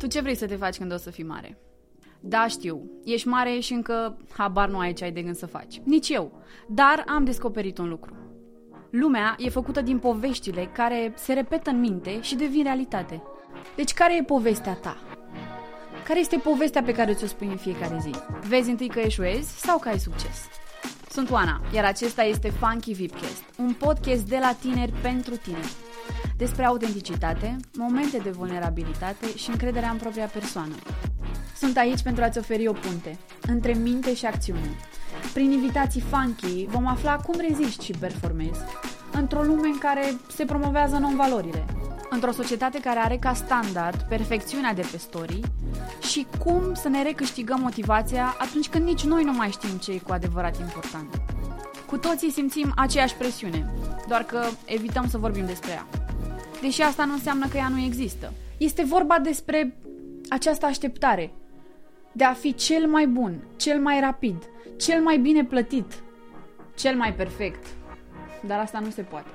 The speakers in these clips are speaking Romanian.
Tu ce vrei să te faci când o să fii mare? Da, știu. Ești mare și încă habar nu ai ce ai de gând să faci. Nici eu. Dar am descoperit un lucru. Lumea e făcută din poveștile care se repetă în minte și devin realitate. Deci care e povestea ta? Care este povestea pe care ți-o spui în fiecare zi? Vezi întâi că eșuezi sau că ai succes? Sunt Oana, iar acesta este Funky Vipcast, un podcast de la tineri pentru tineri. Despre autenticitate, momente de vulnerabilitate și încrederea în propria persoană. Sunt aici pentru a-ți oferi o punte între minte și acțiune. Prin invitații funky vom afla cum reziști și performezi într-o lume în care se promovează non-valorile, într-o societate care are ca standard perfecțiunea de pe story și cum să ne recâștigăm motivația atunci când nici noi nu mai știm ce e cu adevărat important. Cu toții simțim aceeași presiune, doar că evităm să vorbim despre ea. Deși asta nu înseamnă că ea nu există. Este vorba despre această așteptare de a fi cel mai bun, cel mai rapid, cel mai bine plătit, cel mai perfect. Dar asta nu se poate.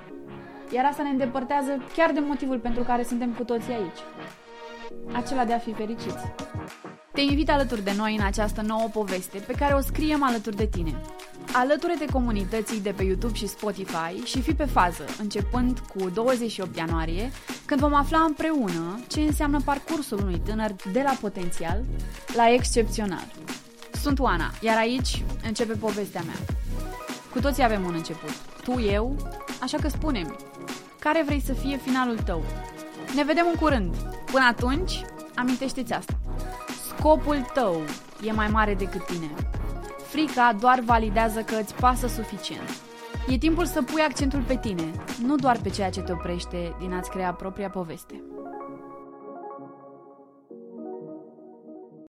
Iar asta ne îndepărtează chiar de motivul pentru care suntem cu toții aici. Acela de a fi fericiți. Te invit alături de noi în această nouă poveste pe care o scriem alături de tine. Alături de comunității de pe YouTube și Spotify și fi pe fază, începând cu 28 ianuarie, când vom afla împreună ce înseamnă parcursul unui tânăr de la potențial la excepțional. Sunt Oana, iar aici începe povestea mea. Cu toții avem un început. Tu, eu, așa că spune care vrei să fie finalul tău? Ne vedem în curând. Până atunci, amintește-ți asta. Scopul tău e mai mare decât tine. Frica doar validează că îți pasă suficient. E timpul să pui accentul pe tine, nu doar pe ceea ce te oprește din a-ți crea propria poveste.